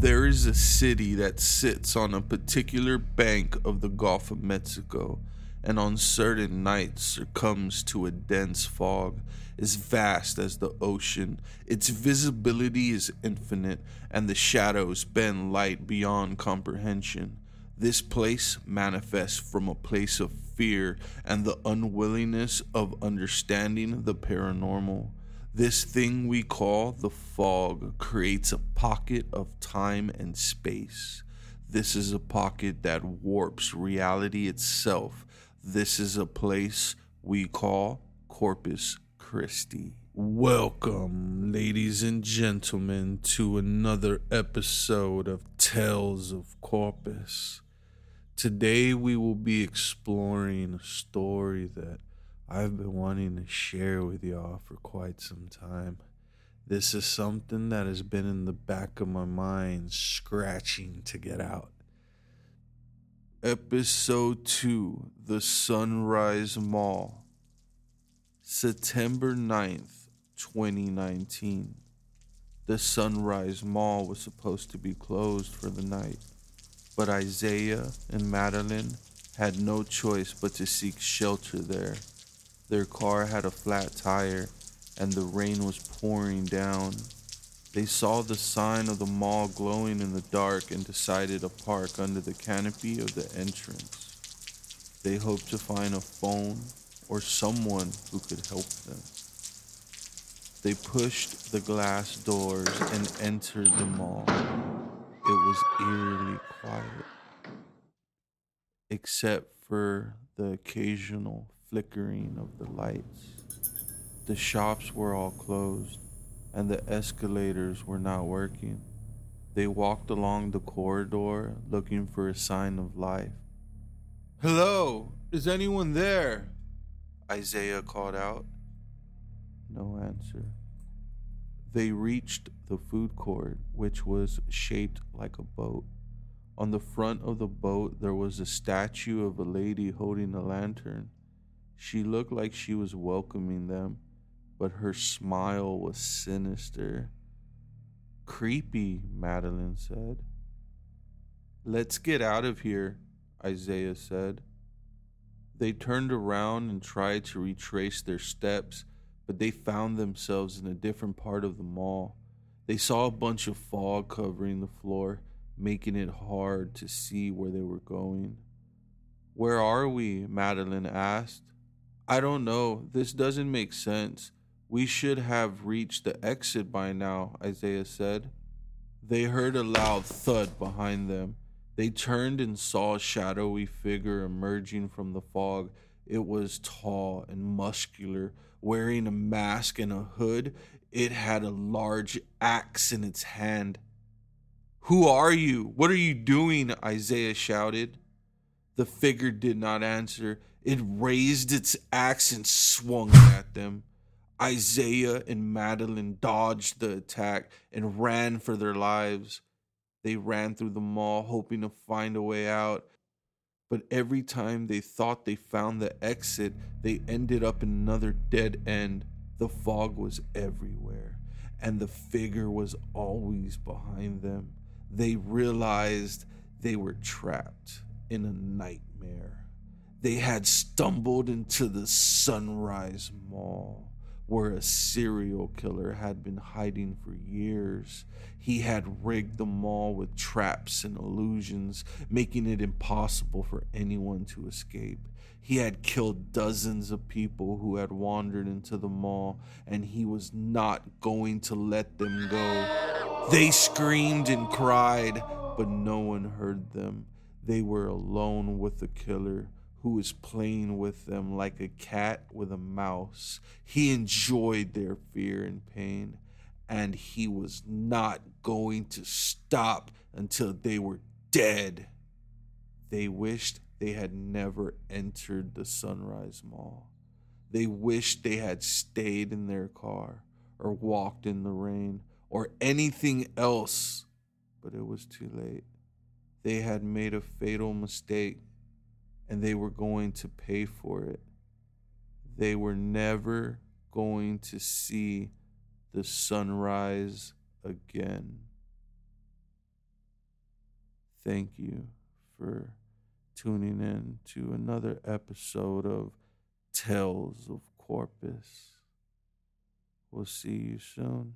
There is a city that sits on a particular bank of the Gulf of Mexico, and on certain nights succumbs to a dense fog as vast as the ocean. Its visibility is infinite, and the shadows bend light beyond comprehension. This place manifests from a place of fear and the unwillingness of understanding the paranormal. This thing we call the fog creates a pocket of time and space. This is a pocket that warps reality itself. This is a place we call Corpus Christi. Welcome, ladies and gentlemen, to another episode of Tales of Corpus. Today we will be exploring a story that I've been wanting to share with y'all for quite some time. This is something that has been in the back of my mind, scratching to get out. Episode 2 The Sunrise Mall, September 9th, 2019. The Sunrise Mall was supposed to be closed for the night but Isaiah and Madeline had no choice but to seek shelter there. Their car had a flat tire and the rain was pouring down. They saw the sign of the mall glowing in the dark and decided to park under the canopy of the entrance. They hoped to find a phone or someone who could help them. They pushed the glass doors and entered the mall it was eerily quiet, except for the occasional flickering of the lights. The shops were all closed, and the escalators were not working. They walked along the corridor looking for a sign of life. Hello, is anyone there? Isaiah called out. No answer. They reached the food court, which was shaped like a boat. On the front of the boat, there was a statue of a lady holding a lantern. She looked like she was welcoming them, but her smile was sinister. Creepy, Madeline said. Let's get out of here, Isaiah said. They turned around and tried to retrace their steps but they found themselves in a different part of the mall. They saw a bunch of fog covering the floor, making it hard to see where they were going. Where are we? Madeline asked. I don't know. This doesn't make sense. We should have reached the exit by now, Isaiah said. They heard a loud thud behind them. They turned and saw a shadowy figure emerging from the fog. It was tall and muscular, wearing a mask and a hood. It had a large axe in its hand. Who are you? What are you doing? Isaiah shouted. The figure did not answer. It raised its axe and swung at them. Isaiah and Madeline dodged the attack and ran for their lives. They ran through the mall, hoping to find a way out, but every time they thought they found the exit, they ended up in another dead end. The fog was everywhere, and the figure was always behind them. They realized they were trapped in a nightmare. They had stumbled into the Sunrise Mall where a serial killer had been hiding for years. He had rigged the mall with traps and illusions, making it impossible for anyone to escape. He had killed dozens of people who had wandered into the mall, and he was not going to let them go. They screamed and cried, but no one heard them. They were alone with the killer who was playing with them like a cat with a mouse. He enjoyed their fear and pain, and he was not going to stop until they were dead. They wished they had never entered the Sunrise Mall. They wished they had stayed in their car or walked in the rain or anything else, but it was too late. They had made a fatal mistake and they were going to pay for it. They were never going to see the sunrise again. thank you for tuning in to another episode of Tales of Corpus. We'll see you soon.